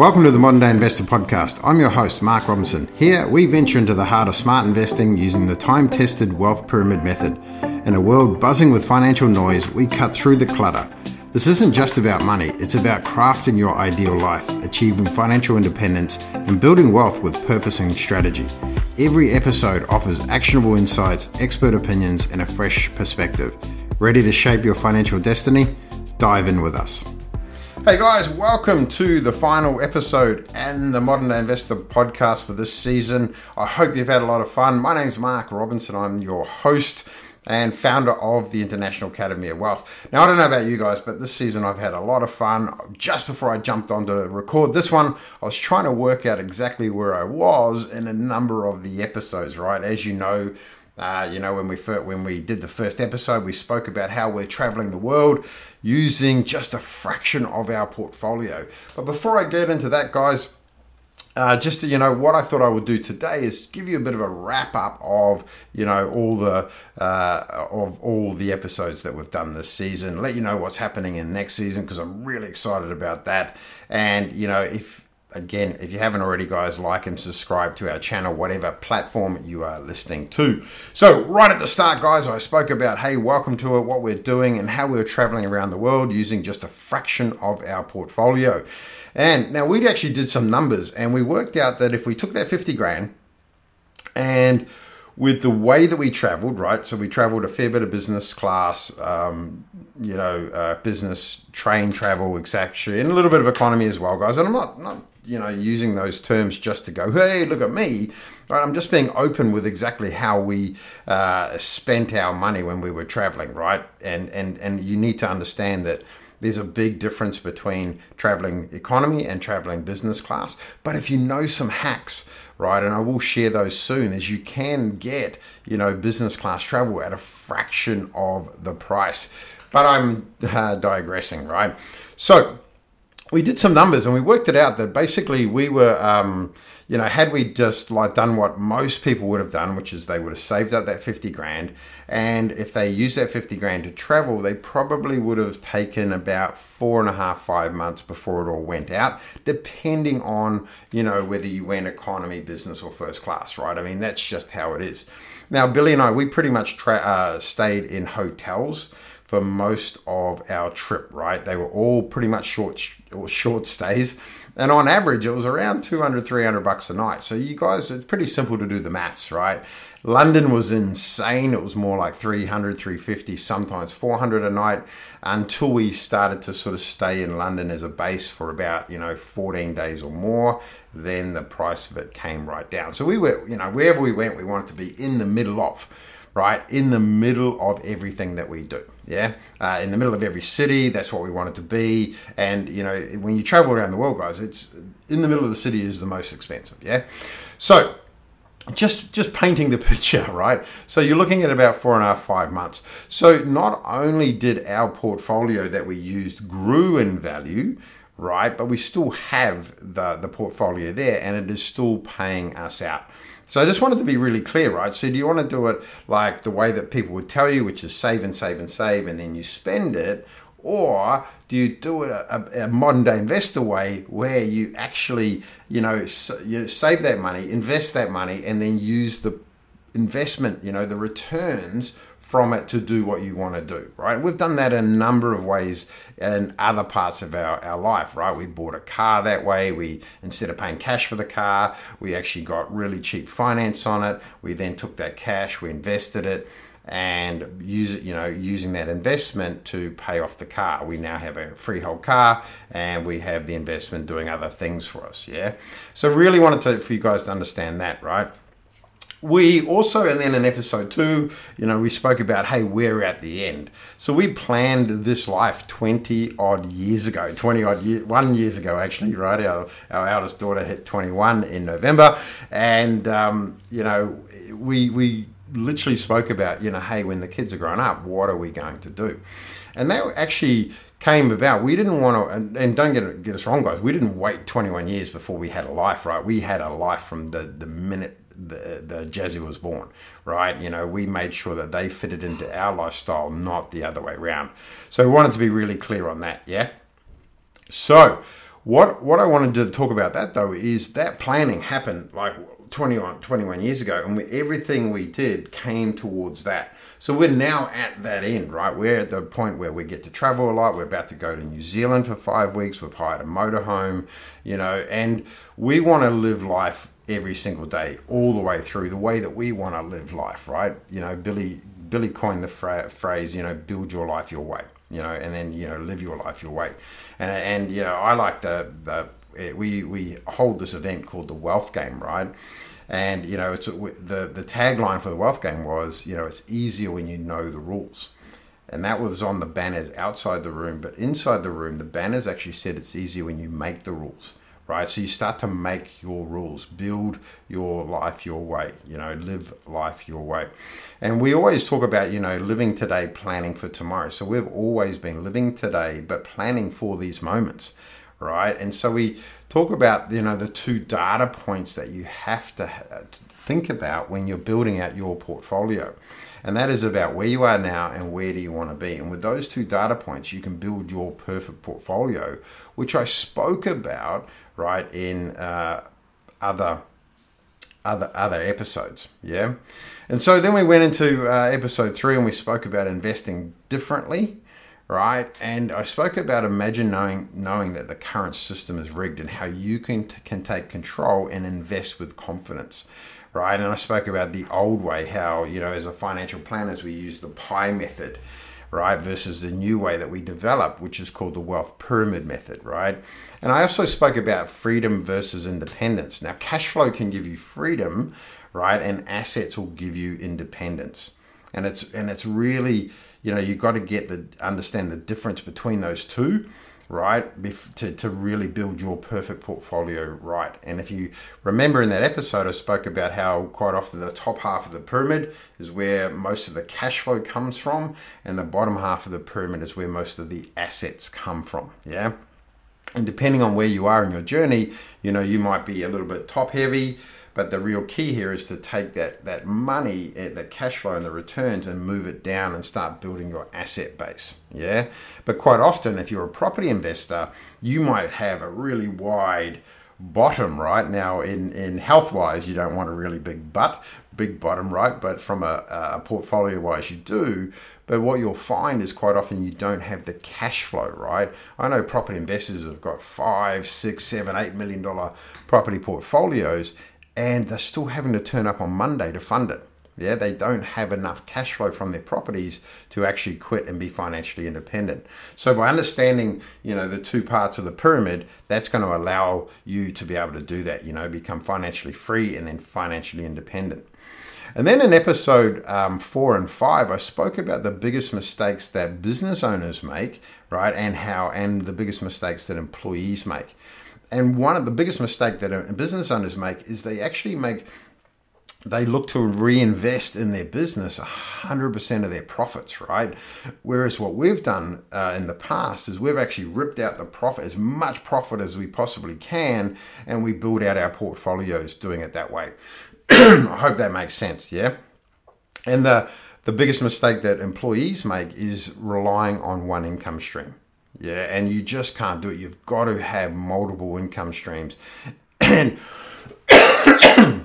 Welcome to the Modern Day Investor Podcast. I'm your host, Mark Robinson. Here, we venture into the heart of smart investing using the time tested wealth pyramid method. In a world buzzing with financial noise, we cut through the clutter. This isn't just about money, it's about crafting your ideal life, achieving financial independence, and building wealth with purpose and strategy. Every episode offers actionable insights, expert opinions, and a fresh perspective. Ready to shape your financial destiny? Dive in with us. Hey guys, welcome to the final episode and the Modern Day Investor podcast for this season. I hope you've had a lot of fun. My name's Mark Robinson, I'm your host and founder of the International Academy of Wealth. Now, I don't know about you guys, but this season I've had a lot of fun. Just before I jumped on to record this one, I was trying to work out exactly where I was in a number of the episodes, right? As you know, uh, you know, when we first, when we did the first episode, we spoke about how we're traveling the world using just a fraction of our portfolio. But before I get into that, guys, uh, just to, you know what I thought I would do today is give you a bit of a wrap up of you know all the uh, of all the episodes that we've done this season. Let you know what's happening in next season because I'm really excited about that. And you know if again, if you haven't already, guys, like and subscribe to our channel, whatever platform you are listening to. So, right at the start, guys, I spoke about hey, welcome to it, what we're doing, and how we're traveling around the world using just a fraction of our portfolio. And now we actually did some numbers, and we worked out that if we took that 50 grand and with the way that we traveled, right? So we traveled a fair bit of business class, um, you know, uh, business train travel, exactly, and a little bit of economy as well, guys. And I'm not not you know using those terms just to go, hey, look at me. Right, I'm just being open with exactly how we uh, spent our money when we were traveling, right? And and and you need to understand that there's a big difference between traveling economy and traveling business class. But if you know some hacks, right, and I will share those soon, as you can get, you know, business class travel at a fraction of the price. But I'm uh, digressing, right? So we did some numbers and we worked it out that basically we were, um, you know, had we just like done what most people would have done, which is they would have saved up that 50 grand, and if they used that 50 grand to travel, they probably would have taken about four and a half, five months before it all went out, depending on, you know, whether you went economy, business, or first class, right? I mean, that's just how it is. Now, Billy and I, we pretty much tra- uh, stayed in hotels for most of our trip, right? They were all pretty much short or short stays. And on average, it was around 200, 300 bucks a night. So you guys, it's pretty simple to do the maths, right? London was insane. It was more like 300, 350, sometimes 400 a night until we started to sort of stay in London as a base for about, you know, 14 days or more. Then the price of it came right down. So we were, you know, wherever we went, we wanted to be in the middle of right? In the middle of everything that we do. Yeah. Uh, in the middle of every city. That's what we want it to be. And, you know, when you travel around the world, guys, it's in the middle of the city is the most expensive. Yeah. So, just just painting the picture right so you're looking at about four and a half five months so not only did our portfolio that we used grew in value right but we still have the the portfolio there and it is still paying us out so I just wanted to be really clear, right? So do you want to do it like the way that people would tell you, which is save and save and save, and then you spend it? Or do you do it a, a modern day investor way where you actually, you know, you save that money, invest that money, and then use the investment, you know, the returns from it to do what you want to do, right? We've done that a number of ways in other parts of our, our life, right? We bought a car that way. We, instead of paying cash for the car, we actually got really cheap finance on it. We then took that cash, we invested it and use it, you know, using that investment to pay off the car. We now have a freehold car and we have the investment doing other things for us. Yeah. So really wanted to, for you guys to understand that, right? We also, and then in episode two, you know, we spoke about, hey, we're at the end. So we planned this life 20 odd years ago, 20 odd years, one years ago, actually, right? Our, our eldest daughter hit 21 in November. And, um, you know, we, we literally spoke about, you know, hey, when the kids are grown up, what are we going to do? And that actually came about. We didn't want to, and, and don't get, get us wrong, guys, we didn't wait 21 years before we had a life, right? We had a life from the, the minute the, the Jazzy was born, right? You know, we made sure that they fitted into our lifestyle, not the other way around. So we wanted to be really clear on that, yeah? So, what what I wanted to talk about that though is that planning happened like 21, 21 years ago, and we, everything we did came towards that. So we're now at that end, right? We're at the point where we get to travel a lot. We're about to go to New Zealand for five weeks. We've hired a motorhome, you know, and we want to live life every single day, all the way through the way that we want to live life, right? You know, Billy Billy coined the fra- phrase, you know, build your life your way, you know, and then you know live your life your way, and and you know I like the the we we hold this event called the Wealth Game, right? And you know, it's the the tagline for the Wealth Game was, you know, it's easier when you know the rules. And that was on the banners outside the room, but inside the room, the banners actually said it's easier when you make the rules right? So you start to make your rules, build your life your way, you know, live life your way. And we always talk about, you know, living today, planning for tomorrow. So we've always been living today, but planning for these moments, right? And so we talk about, you know, the two data points that you have to think about when you're building out your portfolio. And that is about where you are now and where do you want to be. And with those two data points, you can build your perfect portfolio, which I spoke about right in uh, other other other episodes. Yeah, and so then we went into uh, episode three and we spoke about investing differently, right? And I spoke about imagine knowing knowing that the current system is rigged and how you can can take control and invest with confidence right? And I spoke about the old way, how, you know, as a financial planners, we use the pie method, right? Versus the new way that we develop, which is called the wealth pyramid method, right? And I also spoke about freedom versus independence. Now, cash flow can give you freedom, right? And assets will give you independence. And it's and it's really, you know, you've got to get the understand the difference between those two right? To, to really build your perfect portfolio right. And if you remember in that episode, I spoke about how quite often the top half of the pyramid is where most of the cash flow comes from, and the bottom half of the pyramid is where most of the assets come from. Yeah. And depending on where you are in your journey, you know, you might be a little bit top heavy but the real key here is to take that, that money, eh, the cash flow and the returns and move it down and start building your asset base. Yeah. But quite often, if you're a property investor, you might have a really wide bottom, right? Now, in, in health wise, you don't want a really big butt, big bottom, right? But from a, a portfolio wise, you do. But what you'll find is quite often you don't have the cash flow, right? I know property investors have got five, six, seven, eight million dollar property portfolios, and they're still having to turn up on Monday to fund it. Yeah, they don't have enough cash flow from their properties to actually quit and be financially independent. So by understanding, you know, the two parts of the pyramid, that's going to allow you to be able to do that, you know, become financially free and then financially independent. And then in episode um, four and five, I spoke about the biggest mistakes that business owners make, right, and how, and the biggest mistakes that employees make. And one of the biggest mistake that business owners make is they actually make they look to reinvest in their business 100% of their profits, right? Whereas what we've done uh, in the past is we've actually ripped out the profit, as much profit as we possibly can, and we build out our portfolios doing it that way. I hope that makes sense, yeah? And the, the biggest mistake that employees make is relying on one income stream. Yeah, and you just can't do it. You've got to have multiple income streams. And oh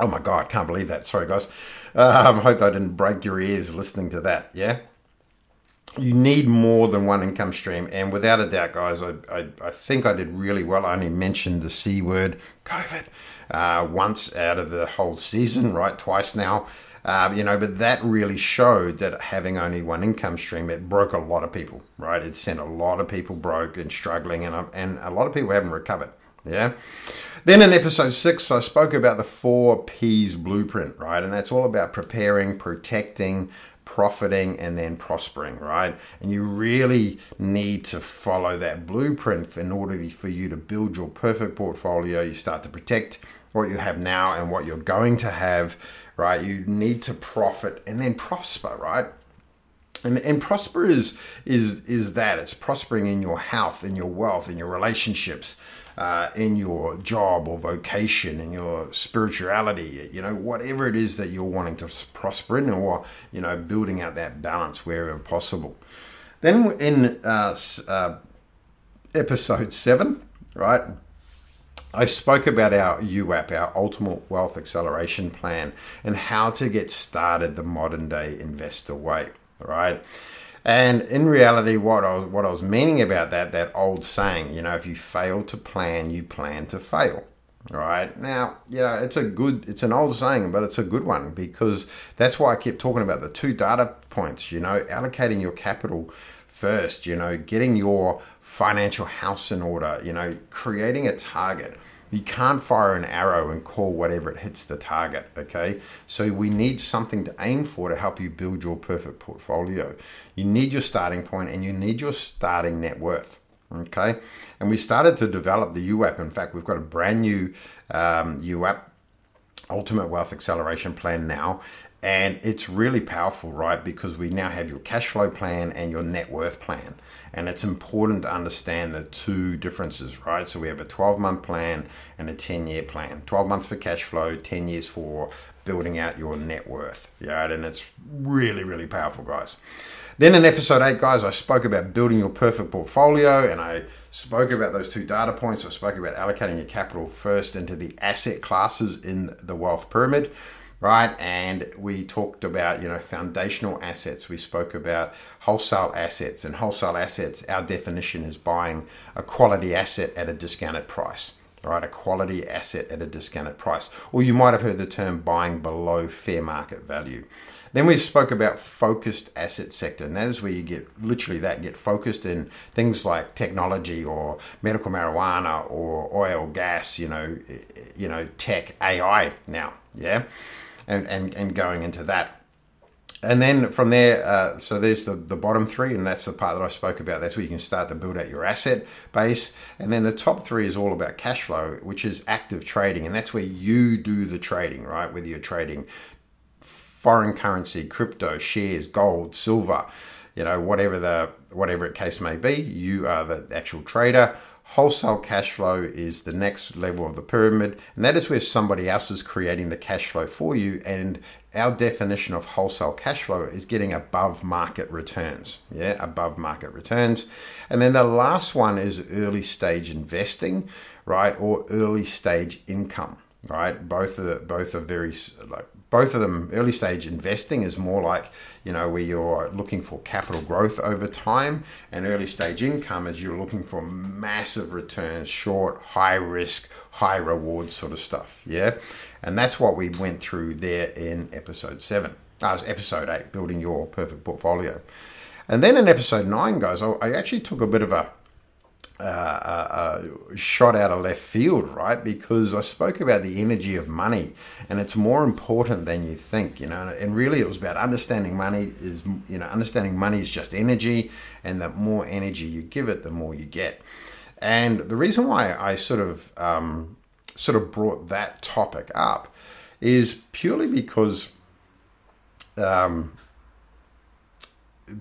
my god, can't believe that. Sorry, guys. Um, hope I didn't break your ears listening to that. Yeah, you need more than one income stream, and without a doubt, guys, I, I, I think I did really well. I only mentioned the c word, COVID, uh, once out of the whole season, right? Twice now. Um, you know, but that really showed that having only one income stream, it broke a lot of people, right? It sent a lot of people broke and struggling, and, um, and a lot of people haven't recovered. Yeah. Then in episode six, I spoke about the four P's blueprint, right? And that's all about preparing, protecting, profiting, and then prospering, right? And you really need to follow that blueprint in order for you to build your perfect portfolio. You start to protect what you have now and what you're going to have right? You need to profit and then prosper, right? And, and prosper is, is, is that it's prospering in your health, in your wealth, in your relationships, uh, in your job or vocation, in your spirituality, you know, whatever it is that you're wanting to prosper in, or, you know, building out that balance wherever possible. Then in uh, uh, episode seven, right? I spoke about our UWAP, our Ultimate Wealth Acceleration Plan, and how to get started the modern day investor way, right? And in reality, what I was what I was meaning about that that old saying, you know, if you fail to plan, you plan to fail. Right now, you know, it's a good, it's an old saying, but it's a good one because that's why I keep talking about the two data points. You know, allocating your capital first. You know, getting your financial house in order. You know, creating a target you can't fire an arrow and call whatever it hits the target, okay? So we need something to aim for to help you build your perfect portfolio. You need your starting point and you need your starting net worth, okay? And we started to develop the UWAP. In fact, we've got a brand new um, UWAP Ultimate Wealth Acceleration Plan now. And it's really powerful, right? Because we now have your cash flow plan and your net worth plan. And it's important to understand the two differences, right? So we have a 12 month plan and a 10 year plan 12 months for cash flow, 10 years for building out your net worth. Yeah, and it's really, really powerful, guys. Then in episode 8, guys, I spoke about building your perfect portfolio and I spoke about those two data points. I spoke about allocating your capital first into the asset classes in the wealth pyramid right? And we talked about, you know, foundational assets. We spoke about wholesale assets. And wholesale assets, our definition is buying a quality asset at a discounted price, right? A quality asset at a discounted price. Or you might have heard the term buying below fair market value. Then we spoke about focused asset sector, and that is where you get literally that get focused in things like technology or medical marijuana or oil, gas, you know, eh, eh, you know, tech, AI now, yeah and, and, and going into that. And then from there, uh, so there's the, the bottom three, and that's the part that I spoke about. That's where you can start to build out your asset base. And then the top three is all about cash flow, which is active trading. And that's where you do the trading, right? Whether you're trading foreign currency, crypto, shares, gold, silver, you know, whatever the whatever case may be, you are the actual trader Wholesale cash flow is the next level of the pyramid, and that is where somebody else is creating the cash flow for you. And our definition of wholesale cash flow is getting above market returns. Yeah, above market returns. And then the last one is early stage investing, right, or early stage income right? Both are both are very like both of them. Early stage investing is more like you know where you're looking for capital growth over time, and early stage income is you're looking for massive returns, short, high risk, high reward sort of stuff. Yeah, and that's what we went through there in episode seven. That was episode eight, building your perfect portfolio. And then in episode nine, guys, I actually took a bit of a uh, uh, uh, shot out of left field, right? Because I spoke about the energy of money, and it's more important than you think, you know. And really, it was about understanding money is, you know, understanding money is just energy, and the more energy you give it, the more you get. And the reason why I sort of um, sort of brought that topic up is purely because um,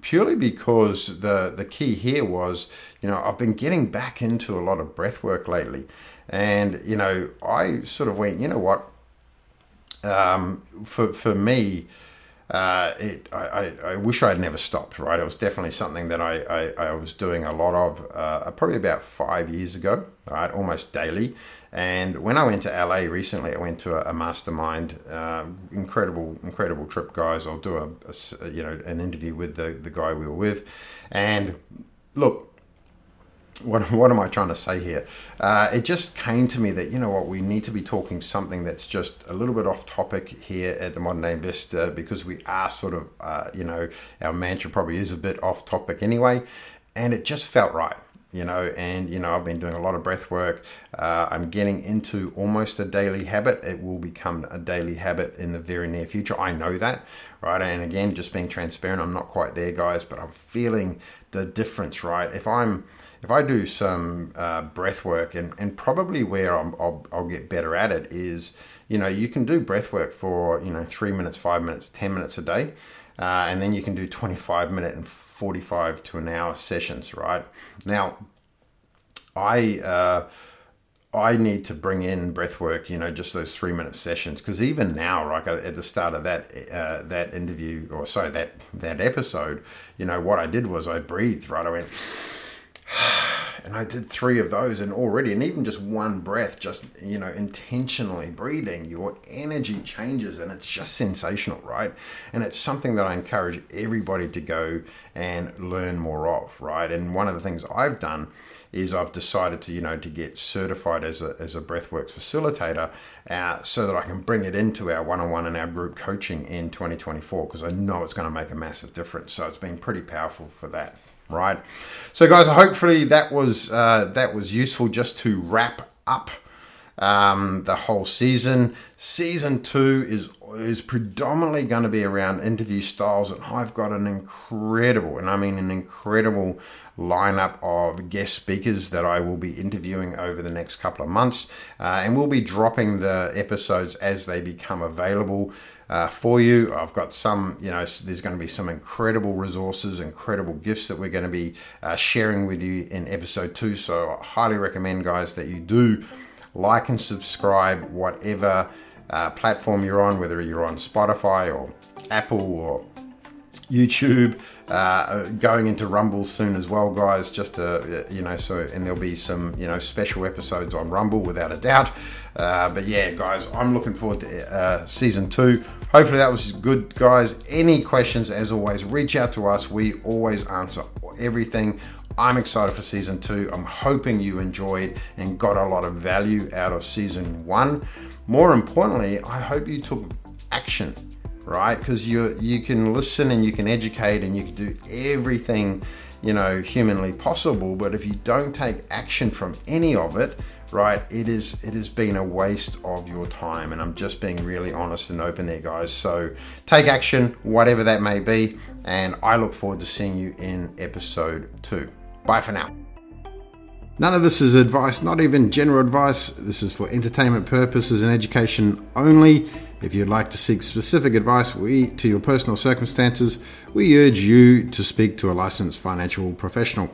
purely because the the key here was you know I've been getting back into a lot of breath work lately and you know I sort of went you know what um, for for me uh, it, I, I, wish I'd never stopped, right? It was definitely something that I, I, I was doing a lot of uh, probably about five years ago, right? Almost daily. And when I went to LA recently, I went to a, a mastermind, uh, incredible, incredible trip, guys. I'll do a, a, you know an interview with the, the guy we were with, and look, what, what am I trying to say here? Uh, it just came to me that, you know what, we need to be talking something that's just a little bit off topic here at the Modern Day Investor because we are sort of, uh, you know, our mantra probably is a bit off topic anyway. And it just felt right you know, and you know, I've been doing a lot of breath work. Uh, I'm getting into almost a daily habit. It will become a daily habit in the very near future. I know that, right? And again, just being transparent, I'm not quite there, guys, but I'm feeling the difference, right? If I'm if I do some uh, breath work, and, and probably where i will I'll get better at it is, you know, you can do breath work for, you know, three minutes, five minutes, 10 minutes a day. Uh, and then you can do 25 minute and 45 to an hour sessions, right? Now, I uh, I need to bring in breath work, you know, just those three minute sessions because even now, right at the start of that uh, that interview or sorry that that episode, you know, what I did was I breathed, right? I went. and I did three of those, and already, and even just one breath, just you know, intentionally breathing, your energy changes, and it's just sensational, right? And it's something that I encourage everybody to go and learn more of, right? And one of the things I've done is I've decided to you know to get certified as a, as a breathworks facilitator uh, so that I can bring it into our one-on-one and our group coaching in 2024 because I know it's going to make a massive difference so it's been pretty powerful for that right so guys hopefully that was uh, that was useful just to wrap up um, the whole season. Season two is is predominantly going to be around interview styles, and I've got an incredible, and I mean an incredible lineup of guest speakers that I will be interviewing over the next couple of months, uh, and we'll be dropping the episodes as they become available. Uh, for you. I've got some, you know, there's going to be some incredible resources, incredible gifts that we're going to be uh, sharing with you in episode two. So I highly recommend, guys, that you do like and subscribe, whatever uh, platform you're on, whether you're on Spotify or Apple or YouTube, uh, going into Rumble soon as well, guys. Just to, you know, so and there'll be some you know special episodes on Rumble without a doubt. Uh, but yeah, guys, I'm looking forward to uh, season two. Hopefully that was good, guys. Any questions, as always, reach out to us. We always answer everything. I'm excited for season two. I'm hoping you enjoyed and got a lot of value out of season one. More importantly, I hope you took action, right? Because you you can listen and you can educate and you can do everything you know humanly possible. But if you don't take action from any of it, right, it is it has been a waste of your time. And I'm just being really honest and open there, guys. So take action, whatever that may be. And I look forward to seeing you in episode two. Bye for now. None of this is advice, not even general advice. This is for entertainment purposes and education only. If you'd like to seek specific advice to your personal circumstances, we urge you to speak to a licensed financial professional.